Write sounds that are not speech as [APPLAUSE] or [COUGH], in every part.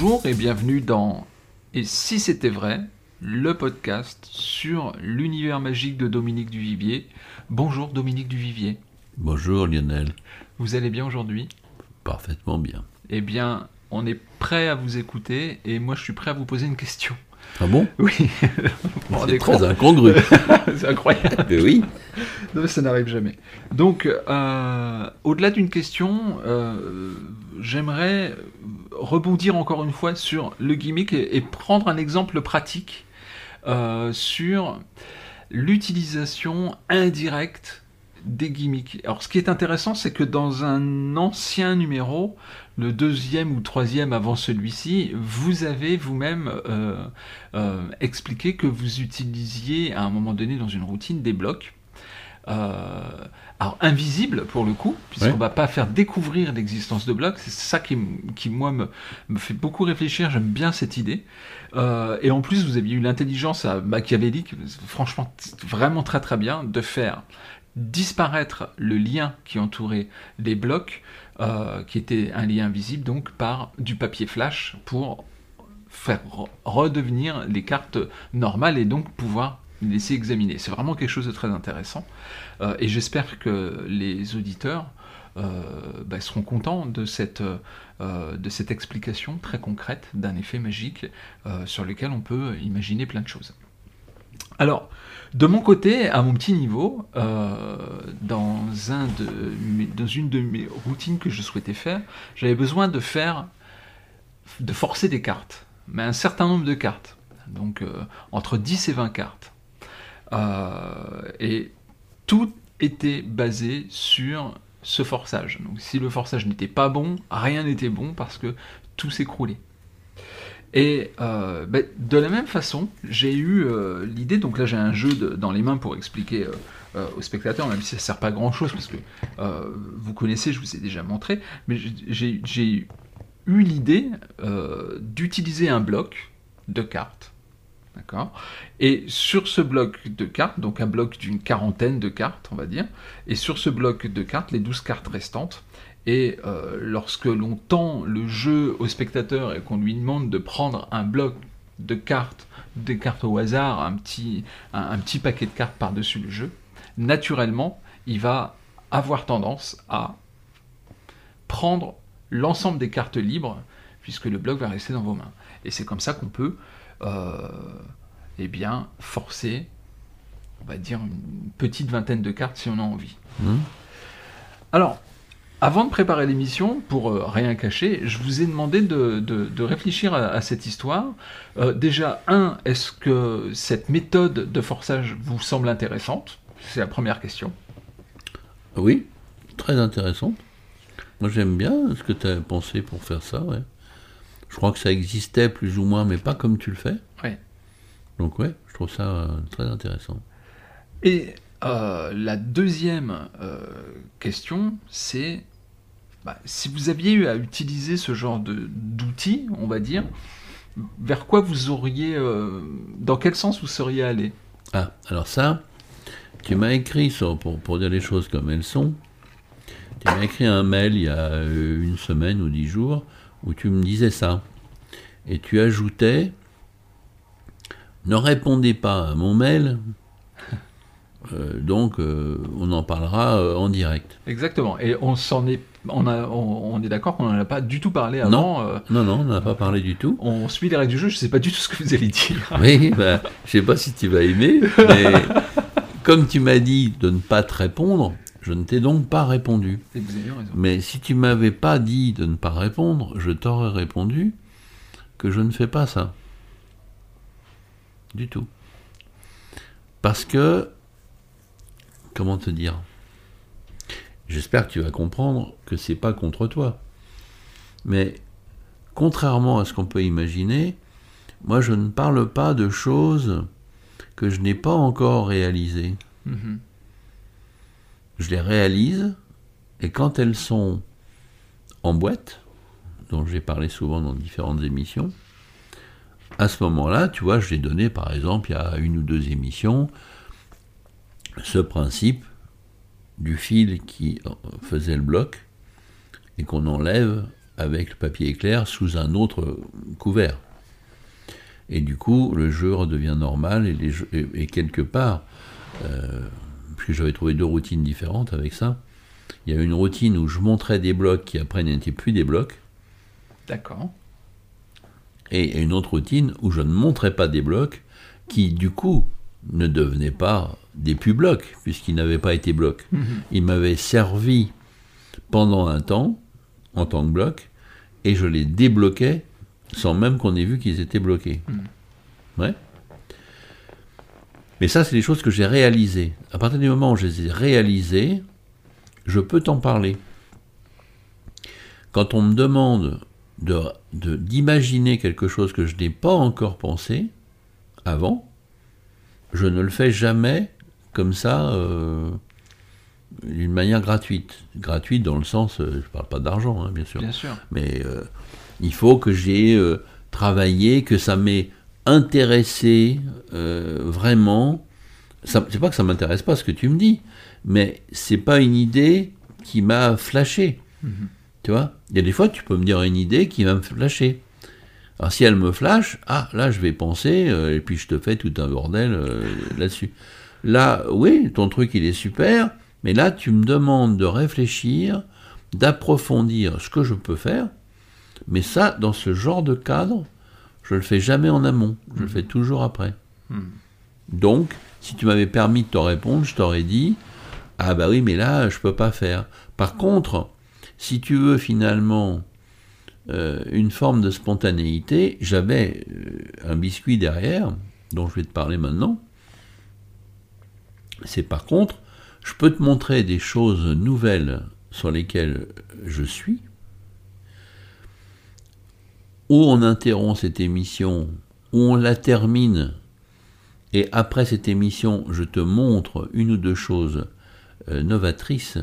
Bonjour et bienvenue dans Et si c'était vrai, le podcast sur l'univers magique de Dominique Duvivier. Bonjour Dominique Duvivier. Bonjour Lionel. Vous allez bien aujourd'hui? Parfaitement bien. Eh bien, on est prêt à vous écouter et moi je suis prêt à vous poser une question. Ah bon? Oui. C'est très incongru. [LAUGHS] C'est incroyable. Mais oui. Non, mais ça n'arrive jamais. Donc, euh, au-delà d'une question, euh, j'aimerais rebondir encore une fois sur le gimmick et, et prendre un exemple pratique euh, sur l'utilisation indirecte des gimmicks. Alors, ce qui est intéressant, c'est que dans un ancien numéro, le deuxième ou troisième avant celui-ci, vous avez vous-même euh, euh, expliqué que vous utilisiez à un moment donné dans une routine des blocs. Euh, alors invisibles pour le coup, puisqu'on Ouais. va pas faire découvrir l'existence de blocs. C'est ça qui, qui, moi me, me fait beaucoup réfléchir. J'aime bien cette idée. Euh, et en plus, vous aviez eu l'intelligence à machiavélique, franchement vraiment très très bien, de faire disparaître le lien qui entourait les blocs, euh, qui était un lien invisible, donc par du papier flash pour faire re- redevenir les cartes normales et donc pouvoir les laisser examiner. C'est vraiment quelque chose de très intéressant. Euh, et j'espère que les auditeurs euh, bah, seront contents de cette, explication très concrète d'un effet magique sur lequel on peut imaginer plein de choses. Alors, de mon côté, à mon petit niveau, euh, dans, une de mes routines que je souhaitais faire, j'avais besoin de faire, de forcer des cartes, mais un certain nombre de cartes, donc euh, entre 10 et 20 cartes. Euh, et tout était basé sur ce forçage. Donc si le forçage n'était pas bon, rien n'était bon parce que tout s'écroulait. Et euh, ben, de la même façon, j'ai eu euh, l'idée, donc là j'ai un jeu dans les mains pour expliquer euh, aux spectateurs, même si ça ne sert pas à grand chose, parce que vous connaissez, je vous ai déjà montré, mais j'ai- eu l'idée d'utiliser un bloc de cartes. D'accord? Et sur ce bloc de cartes, donc un bloc d'une quarantaine de cartes, on va dire, et sur ce bloc de cartes, les 12 cartes restantes, et euh, lorsque l'on tend le jeu au spectateur et qu'on lui demande de prendre un bloc de cartes, des cartes au hasard, un petit, un, un petit paquet de cartes par-dessus le jeu, naturellement, il va avoir tendance à prendre l'ensemble des cartes libres, puisque le bloc va rester dans vos mains. Et c'est comme ça qu'on peut euh, eh bien, forcer, on va dire, une petite vingtaine de cartes si on a envie. Hmm. Alors, avant de préparer l'émission, pour euh, rien cacher, je vous ai demandé de, de- de réfléchir à, à cette histoire. Euh, déjà, un, est-ce que cette méthode de forçage vous semble intéressante? C'est la première question. Oui, très intéressant. Moi j'aime bien ce que tu as pensé pour faire ça, ouais. Je crois que ça existait plus ou moins, mais pas comme tu le fais. Ouais. Donc ouais, je trouve ça euh, très intéressant. Et euh, la deuxième euh, question, c'est bah, si vous aviez eu à utiliser ce genre d'outils, on va dire, vers quoi vous auriez, euh, dans quel sens vous seriez allé? Ah, alors ça, tu m'as écrit, sur- pour, pour dire les choses comme elles sont, tu m'as écrit un mail il y a une semaine ou dix jours où tu me disais ça. Et tu ajoutais, ne répondez pas à mon mail, euh, donc euh, on en parlera euh, en direct. Exactement. Et on s'en est, on a, on, on est d'accord qu'on n'en a pas du tout parlé avant. Non, non, on n'a pas parlé du tout. on suit les règles du jeu. Je sais pas du tout ce que vous allez dire. [LAUGHS] Oui, bah, je sais pas si tu vas aimer, mais [LAUGHS] comme tu m'as dit de ne pas te répondre, je ne t'ai donc pas répondu. Et vous avez raison. Mais si tu m'avais pas dit de ne pas répondre, je t'aurais répondu que je ne fais pas ça. Du tout. Parce que, comment te dire? J'espère que tu vas comprendre que c'est pas contre toi. Mais contrairement à ce qu'on peut imaginer, moi je ne parle pas de choses que je n'ai pas encore réalisées. Mhm. je les réalise, et quand elles sont en boîte, dont j'ai parlé souvent dans différentes émissions, à ce moment-là, tu vois, j'ai donné par exemple il y a une ou deux émissions ce principe du fil qui faisait le bloc et qu'on enlève avec le papier éclair sous un autre couvert. Et du coup, le jeu redevient normal et, les jeux- et- et quelque part, euh, puisque j'avais trouvé deux routines différentes avec ça, il y a une routine où je montrais des blocs qui après n'étaient plus des blocs, D'accord. et une autre routine où je ne montrais pas des blocs qui, du coup, ne devenaient pas des plus blocs, puisqu'ils n'avaient pas été blocs. Ils m'avaient servi pendant un temps, en tant que bloc, et je les débloquais sans même qu'on ait vu qu'ils étaient bloqués. Ouais. Mais ça, c'est des choses que j'ai réalisées. À partir du moment où je les ai réalisées, je peux t'en parler. Quand on me demande de, de- d'imaginer quelque chose que je n'ai pas encore pensé avant, je ne le fais jamais comme ça, euh, d'une manière gratuite. Gratuite dans le sens, euh, je ne parle pas d'argent, hein, bien sûr. Bien sûr. Mais euh, il faut que j'ai travaillé, que ça m'ait intéressé vraiment. C'est pas que ça m'intéresse pas ce que tu me dis, mais c'est pas une idée qui m'a flashé. Tu vois? Il y a des fois, tu peux me dire une idée qui va me flasher. Alors si elle me flash, ah là je vais penser, euh, et puis je te fais tout un bordel euh, là-dessus. Là, oui, ton truc il est super, mais là tu me demandes de réfléchir, d'approfondir ce que je peux faire, mais ça, dans ce genre de cadre, je le fais jamais en amont, je le fais toujours après. Donc, si tu m'avais permis de te répondre, je t'aurais dit, ah bah oui, mais là, je peux pas faire. Par contre, si tu veux finalement euh, une forme de spontanéité, j'avais euh, un biscuit derrière, dont je vais te parler maintenant. C'est par contre, je peux te montrer des choses nouvelles sur lesquelles je suis, où on interrompt cette émission, où on la termine, et après cette émission, je te montre une ou deux choses euh, novatrices.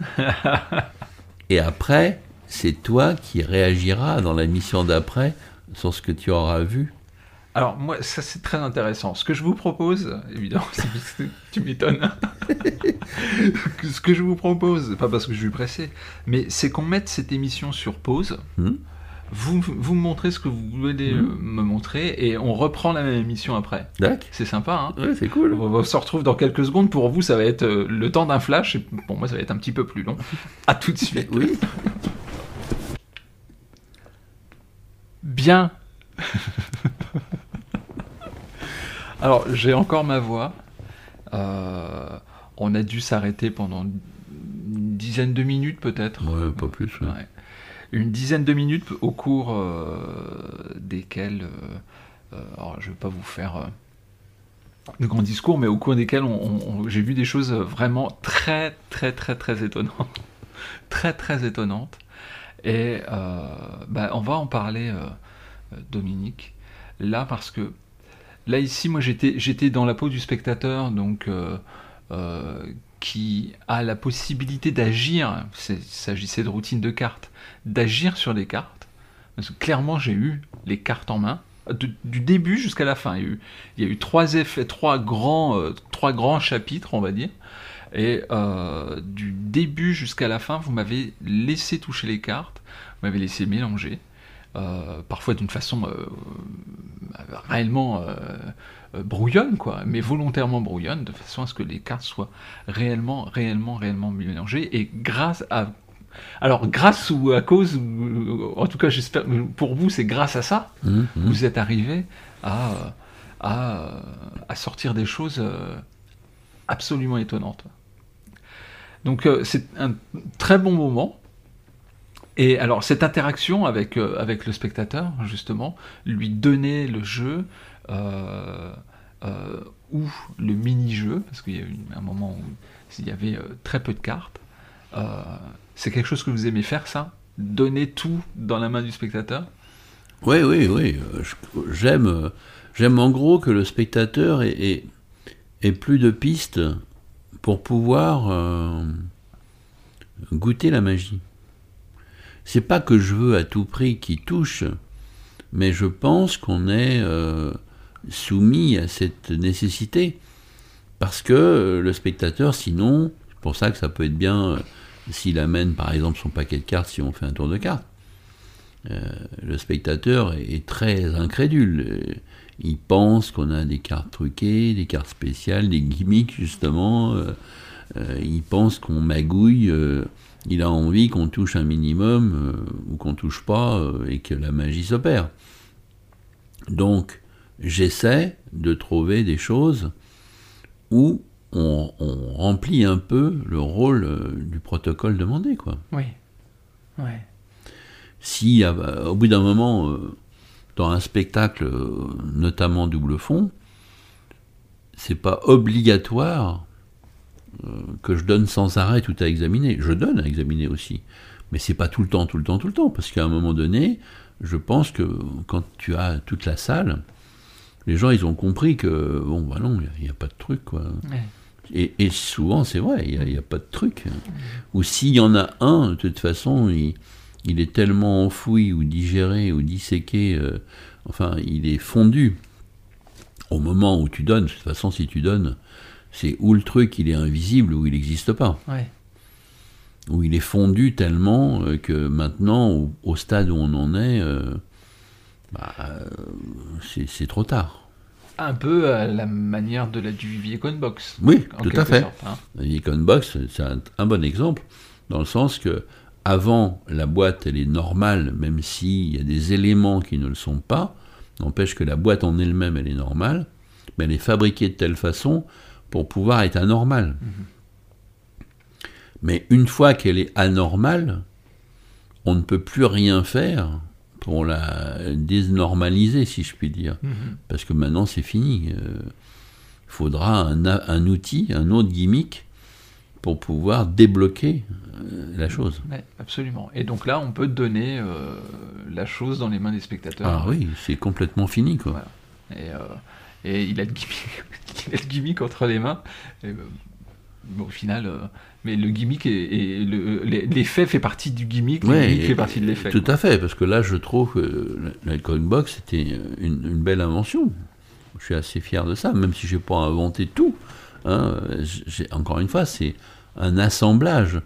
[LAUGHS] et après, c'est toi qui réagiras dans la mission d'après sur ce que tu auras vu. Alors, moi, ça c'est très intéressant. Ce que je vous propose, évidemment, [LAUGHS] tu m'étonnes. [LAUGHS] Ce que je vous propose, pas parce que je suis pressé, mais c'est qu'on mette cette émission sur pause. Hmm. Vous, vous me montrez ce que vous voulez euh, me montrer et on reprend la même émission après. D'accord C'est sympa, hein Ouais, c'est cool. on va se retrouve dans quelques secondes. Pour vous, ça va être euh, le temps d'un flash. Et pour moi, ça va être un petit peu plus long. À tout de suite. Oui. Bien. Alors, j'ai encore ma voix. Euh, on a dû s'arrêter pendant une dizaine de minutes, peut-être. Ouais, pas plus. ouais. Ouais. Une dizaine de minutes au cours euh, desquelles, euh, alors je ne vais pas vous faire de grands discours, mais au cours desquels j'ai vu des choses vraiment très très très très étonnantes, [LAUGHS] très très étonnantes. Et bah, on va en parler, Dominique, là parce que là ici, moi j'étais dans la peau du spectateur, donc euh, euh, qui a la possibilité d'agir. Il s'agissait de routine de cartes, d'agir sur les cartes. Parce clairement, j'ai eu les cartes en main. du début jusqu'à la fin. Il y a eu, trois effets, trois grands, euh, trois grands chapitres, on va dire. Et du début jusqu'à la fin, vous m'avez laissé toucher les cartes, vous m'avez laissé mélanger, euh, parfois d'une façon euh, réellement euh, brouillonne, quoi, mais volontairement brouillonne, de façon à ce que les cartes soient réellement, réellement, réellement mélangées. Et grâce à alors, grâce ou à cause, ou- en tout cas, j'espère, pour vous, c'est grâce à ça, Hum, hum. vous êtes arrivé à, à, à sortir des choses absolument étonnantes. Donc, c'est un très bon moment. Et alors, cette interaction avec, euh, avec le spectateur, justement, lui donner le jeu, euh, euh, ou le mini-jeu, parce qu'il y a eu un moment où il y avait très peu de cartes, c'est quelque chose que vous aimez faire, ça? Donner tout dans la main du spectateur? Oui, oui, oui. J'aime, j'aime en gros que le spectateur ait, ait- plus de pistes pour pouvoir goûter la magie. C'est pas que je veux à tout prix qu'il touche, mais je pense qu'on est euh, soumis à cette nécessité parce que euh, le spectateur, sinon, c'est pour ça que ça peut être bien euh, s'il amène par exemple son paquet de cartes si on fait un tour de cartes. le spectateur est très incrédule. Il pense qu'on a des cartes truquées, des cartes spéciales, des gimmicks justement. Il pense qu'on magouille. Il a envie qu'on touche un minimum ou qu'on touche pas et que la magie s'opère. Donc, j'essaie de trouver des choses où on, remplit un peu le rôle du protocole demandé, quoi. Oui. Ouais si au bout d'un moment, euh, dans un spectacle, euh, notamment double fond, c'est pas obligatoire euh, que je donne sans arrêt tout à examiner. Je donne à examiner aussi, mais c'est pas tout le temps, tout le temps, tout le temps, parce qu'à un moment donné, je pense que quand tu as toute la salle, les gens ils ont compris que bon bah non, il n'y a, pas de truc quoi. Et, souvent c'est vrai, il n'y a, a, pas de truc. Ou s'il y en a un, de toute façon, il, il est tellement enfoui ou digéré ou disséqué, euh, enfin, il est fondu au moment où tu donnes. De toute façon, si tu donnes, c'est où le truc, il est invisible ou il n'existe pas. Ouais. Où il est fondu tellement euh, que maintenant, au, stade où on en est, euh, bah, c'est trop tard. Un peu à la manière de la du Viacon Box. Oui, tout à fait. Hein. La Box, c'est un, bon exemple, dans le sens que avant, la boîte, elle est normale, même s'il y a des éléments qui ne le sont pas. N'empêche que la boîte en elle-même, elle est normale, mais elle est fabriquée de telle façon pour pouvoir être anormale. Mm-hmm. Mais une fois qu'elle est anormale, on ne peut plus rien faire pour la désnormaliser, si je puis dire. Mm-hmm. Parce que maintenant, c'est fini. Il euh, faudra un, outil, un autre gimmick pour pouvoir débloquer euh, la chose. absolument. Et donc là, on peut donner euh, la chose dans les mains des spectateurs. Ah oui, c'est complètement fini. Quoi. Et, et, il, a le gimmick, [LAUGHS] il a le gimmick entre les mains. au final, mais le gimmick et, l'effet fait partie du gimmick, le gimmick fait partie de l'effet. Tout à fait, parce que là, je trouve que la coin box était une, une, belle invention. Je suis assez fier de ça, même si j'ai pas inventé tout. Hein, encore une fois, c'est un assemblage.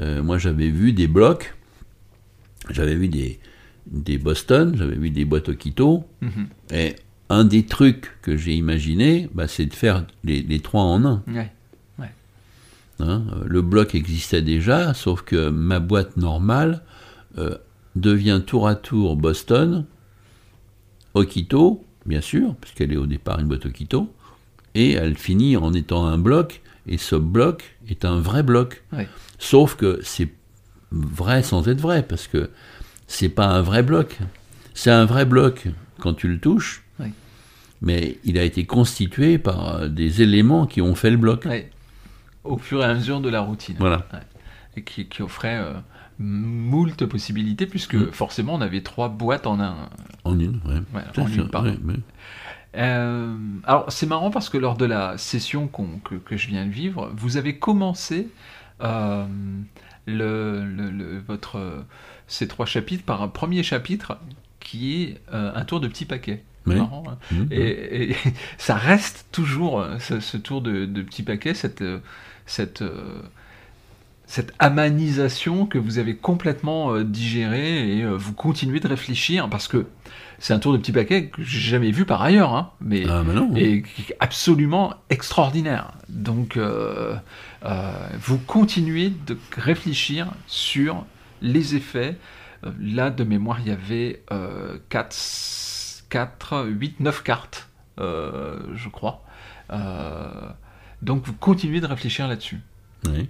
Euh, moi, j'avais vu des blocs, j'avais vu des, des Boston, j'avais vu des boîtes au Quito, mhm. et un des trucs que j'ai imaginé, bah, c'est de faire les, trois en un. Hein, le bloc existait déjà, sauf que ma boîte normale euh, devient tour à tour Boston, Okito, bien sûr, puisqu'elle est au départ une boîte Okito, et elle finit en étant un bloc et ce bloc est un vrai bloc. Sauf que c'est vrai sans être vrai, parce que c'est pas un vrai bloc. C'est un vrai bloc quand tu le touches, mais il a été constitué par des éléments qui ont fait le bloc. Au fur et à mesure de la routine. Voilà. Et qui, offrait euh, moult possibilités, puisque mm. forcément on avait trois boîtes en un. En une, oui. en une, euh, alors c'est marrant parce que lors de la session que, je viens de vivre, vous avez commencé euh, le, votre, ces trois chapitres par un premier chapitre qui est euh, un tour de petit Marrant, hein. mmh, mmh. et, [LAUGHS] ça reste toujours ce, tour de, de, petit paquet, cette, cette, cette amanisation que vous avez complètement digérée et vous continuez de réfléchir parce que c'est un tour de petit paquet que j'ai jamais vu par ailleurs, hein, mais ah, et absolument extraordinaire. Donc, euh, euh, vous continuez de réfléchir sur les effets. Euh, là, de mémoire, il y avait 4, 4, 8, 9 cartes, je crois. donc, vous continuez de réfléchir là-dessus. Oui.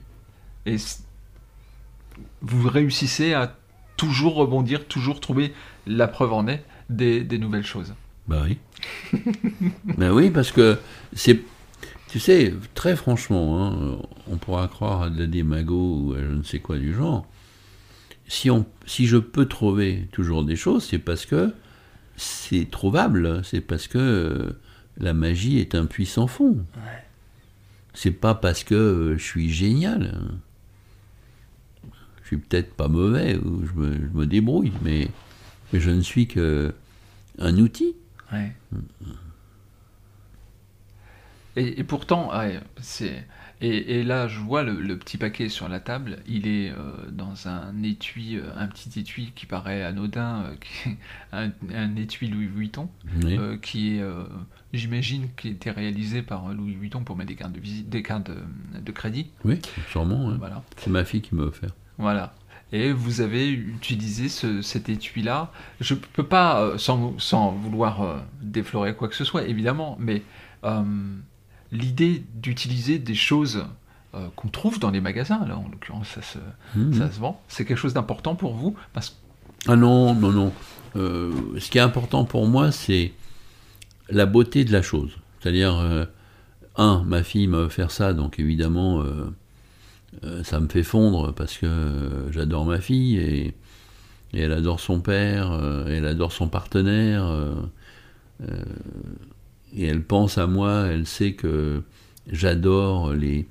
Et vous réussissez à toujours rebondir, toujours trouver la preuve en est des, nouvelles choses. Bah oui. [LAUGHS] ben oui, parce que c'est. Tu sais, très franchement, hein, on pourra croire à de la démago ou à je ne sais quoi du genre. Si, on, si je peux trouver toujours des choses, c'est parce que c'est trouvable. C'est parce que euh, la magie est un puissant fond. C'est pas parce que euh, je suis génial. Je suis peut-être pas mauvais ou je me débrouille, mais mais je ne suis qu'un outil. Et, pourtant, c'est. Et, là, je vois le, petit paquet sur la table. Il est euh, dans un étui, euh, un petit étui qui paraît anodin, euh, [LAUGHS] qui un, étui Louis Vuitton, qui est, j'imagine, qui était réalisé par Louis Vuitton pour mettre des cartes de visite, des cartes de, crédit. Oui, sûrement. Voilà. C'est ma fille qui m'a offert. Voilà et vous avez utilisé cet étui-là. Je ne peux pas, sans, vouloir déflorer quoi que ce soit, évidemment, mais euh, l'idée d'utiliser des choses qu'on trouve dans les magasins, là en l'occurrence ça se, mmh. ça se vend, c'est quelque chose d'important pour vous parce... Ah non, non, non. ce qui est important pour moi, c'est la beauté de la chose. C'est-à-dire, un, ma fille m'a offert ça, donc évidemment euh, ça me fait fondre parce que j'adore ma fille et, elle adore son père, euh, elle adore son partenaire, euh, et elle pense à moi, elle sait que j'adore les,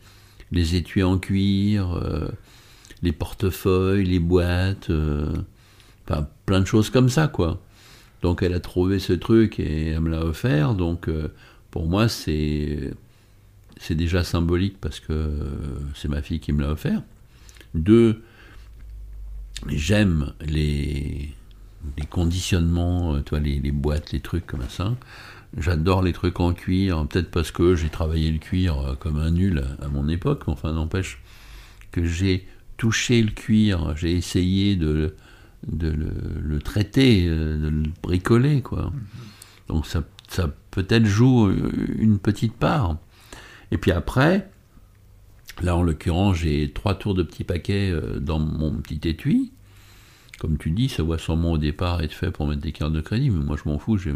les étuis en cuir, les portefeuilles, les boîtes, enfin, plein de choses comme ça, quoi. Donc elle a trouvé ce truc et elle me l'a offert, donc pour moi c'est c'est déjà symbolique parce que c'est ma fille qui me l'a offert. Deux, j'aime les, les conditionnements, toi, les, les, boîtes, les trucs comme ça. J'adore les trucs en cuir, peut-être parce que j'ai travaillé le cuir comme un nul à mon époque, mais enfin n'empêche que j'ai touché le cuir, j'ai essayé de, le, traiter, de le bricoler, quoi. Donc ça, ça peut-être joue une petite part. Et puis après, là en l'occurrence, j'ai trois tours de petits paquets euh, dans mon petit étui. Comme tu dis, ça voit sûrement au départ être fait pour mettre des cartes de crédit, mais moi je m'en fous, j'ai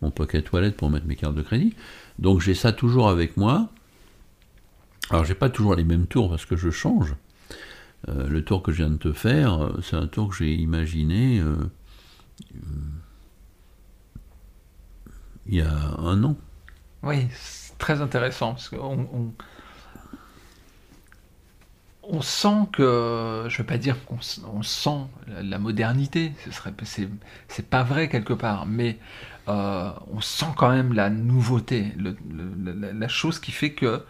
mon paquet toilette pour mettre mes cartes de crédit. Donc j'ai ça toujours avec moi. Alors j'ai pas toujours les mêmes tours parce que je change. Euh, le tour que je viens de te faire, euh, c'est un tour que j'ai imaginé il y a un an. Oui, très intéressant parce qu'on on, sent que, je veux pas dire qu'on on sent la, modernité, ce serait, c'est, pas vrai quelque part, mais euh, on sent quand même la nouveauté, la, chose qui fait que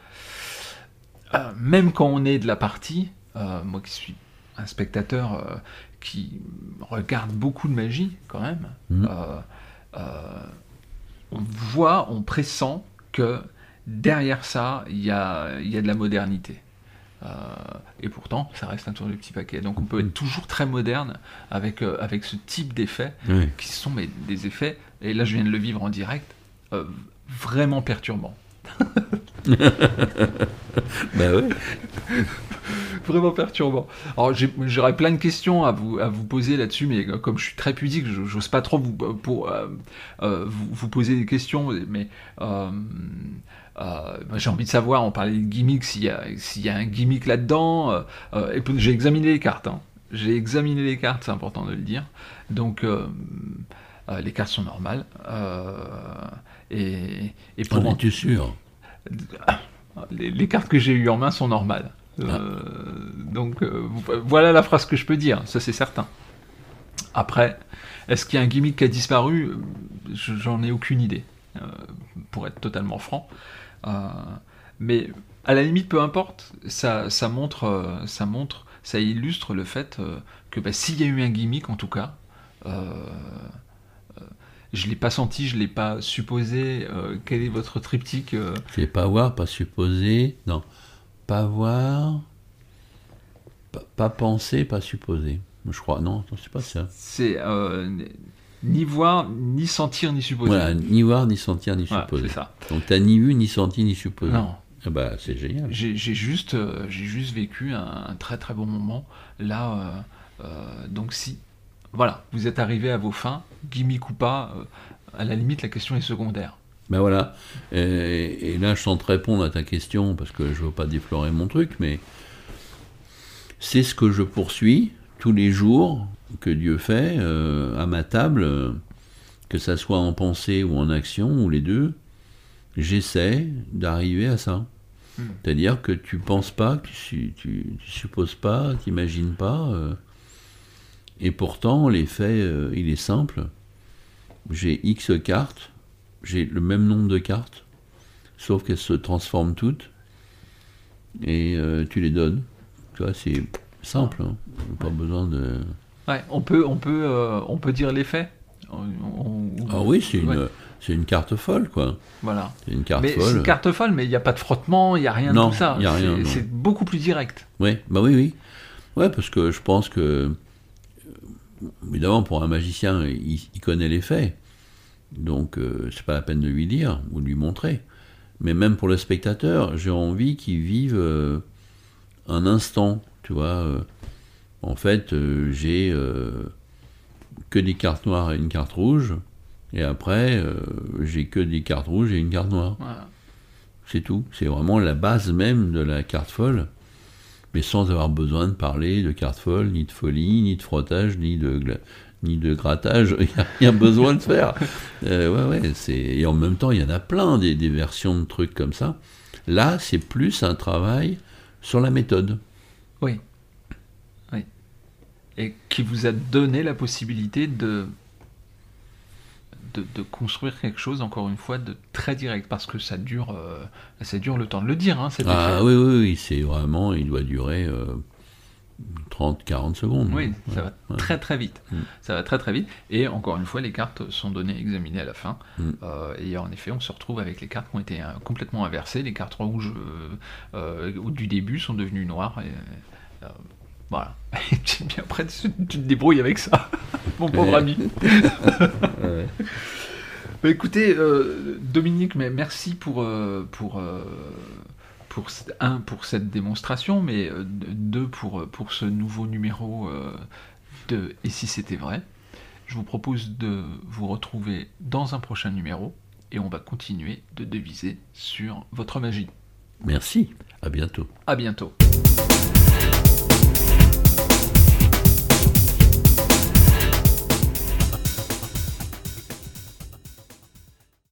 euh, même quand on est de la partie, euh, moi qui suis un spectateur qui regarde beaucoup de magie quand même, mmh. on voit, on pressent que derrière ça, il y a, y a, de la modernité. Euh, et pourtant, ça reste un tour du petit paquet. Donc on peut être toujours très moderne avec, euh, avec ce type d'effets, qui sont mais, des effets, et là je viens de le vivre en direct, euh, vraiment perturbants. [LAUGHS] bah ouais. Vraiment perturbant. Alors j'aurais plein de questions à vous, à vous poser là-dessus, mais comme je suis très pudique, j'ose pas trop vous, pour, vous, vous, poser des questions, mais euh, j'ai envie de savoir, on parlait de gimmick, s'il y, y, a un gimmick là-dedans. Euh, euh, j'ai examiné les cartes. Hein. J'ai examiné les cartes, c'est important de le dire. Donc, les cartes sont normales. et, et pour en es sûr? Les, cartes que j'ai eues en main sont normales. Ah. donc, voilà la phrase que je peux dire, ça c'est certain. Après, est-ce qu'il y a un gimmick qui a disparu? J'en ai aucune idée, pour être totalement franc. Euh, mais à la limite, peu importe, ça, montre, euh, ça montre, ça illustre le fait euh, que bah, s'il y a eu un gimmick, en tout cas, je l'ai pas senti, je l'ai pas supposé. quel est votre triptyque Je l'ai pas voir, pas supposé, non, pas voir, pas, pas penser, pas supposer. Je crois, non, c'est pas ça. C'est ni voir, ni sentir, ni supposer. Voilà, ni voir, ni sentir, ni supposer. ça. Donc t'as ni vu, ni senti, ni supposé. Non. Ah bah, c'est génial. J'ai juste, euh, j'ai juste vécu un, très très bon moment. Là, euh, euh, donc si, voilà, vous êtes arrivé à vos fins, gimmick ou pas, à la limite, la question est secondaire. Ben voilà. Et, et, là, je sens te répondre à ta question parce que je veux pas déflorer mon truc, mais c'est ce que je poursuis tous les jours que Dieu fait euh, à ma table, euh, que ça soit en pensée ou en action, ou les deux, j'essaie d'arriver à ça. Hmm. C'est-à-dire que tu penses pas, tu, tu, supposes pas, tu n'imagines pas, euh, et pourtant l'effet, il est simple. J'ai X cartes, j'ai le même nombre de cartes, sauf qu'elles se transforment toutes et euh, tu les donnes. Tu vois, c'est simple, hein. pas besoin de. Ouais, on peut, on peut, euh, on peut dire les faits. On- on- Ah oui, c'est une, Ouais. c'est une carte folle, quoi. Voilà. C'est une carte Mais c'est folle. une carte folle, mais il n'y a pas de frottement, il n'y a rien Non, de tout ça. y a rien. C'est beaucoup plus direct. Oui, bah oui, oui. Ouais, parce que je pense que, euh, évidemment, pour un magicien, il, il connaît les faits. Donc, euh, c'est pas la peine de lui dire ou de lui montrer. Mais même pour le spectateur, j'ai envie qu'il vive euh, un instant, tu vois. euh. en fait, j'ai que des cartes noires et une carte rouge. Et après, j'ai que des cartes rouges et une carte noire. Voilà. C'est tout. C'est vraiment la base même de la carte folle, mais sans avoir besoin de parler de carte folle, ni de folie, ni de frottage, ni de, ni de grattage. [LAUGHS] Il n'y a rien besoin de faire. Euh, ouais. Et en même temps, il y en a plein des, des versions de trucs comme ça. Là, c'est plus un travail sur la méthode. Oui. Oui. Et qui vous a donné la possibilité de, de, de construire quelque chose, encore une fois, de très direct. Parce que ça dure, euh, ça dure le temps de le dire, hein, Ah oui, oui, oui, c'est vraiment, il doit durer euh, 30-40 secondes. Oui, ça va ouais. très très vite. Mm. Ça va très très vite. Et encore une fois, les cartes sont données, examinées à la fin. Mm. Euh, et en effet, on se retrouve avec les cartes qui ont été euh, complètement inversées. Les cartes rouges euh, du début sont devenues noires. Et, voilà. [LAUGHS] Et puis après, tu, tu te débrouilles avec ça, [LAUGHS] mon pauvre ami. [LAUGHS] Ouais. Bah, écoutez, Dominique, mais merci pour, pour, pour, un, pour cette démonstration, mais euh, deux, pour, euh, pour ce nouveau numéro euh, de Et si c'était vrai. Je vous propose de vous retrouver dans un prochain numéro et on va continuer de deviser sur votre magie. Merci, à bientôt. À bientôt.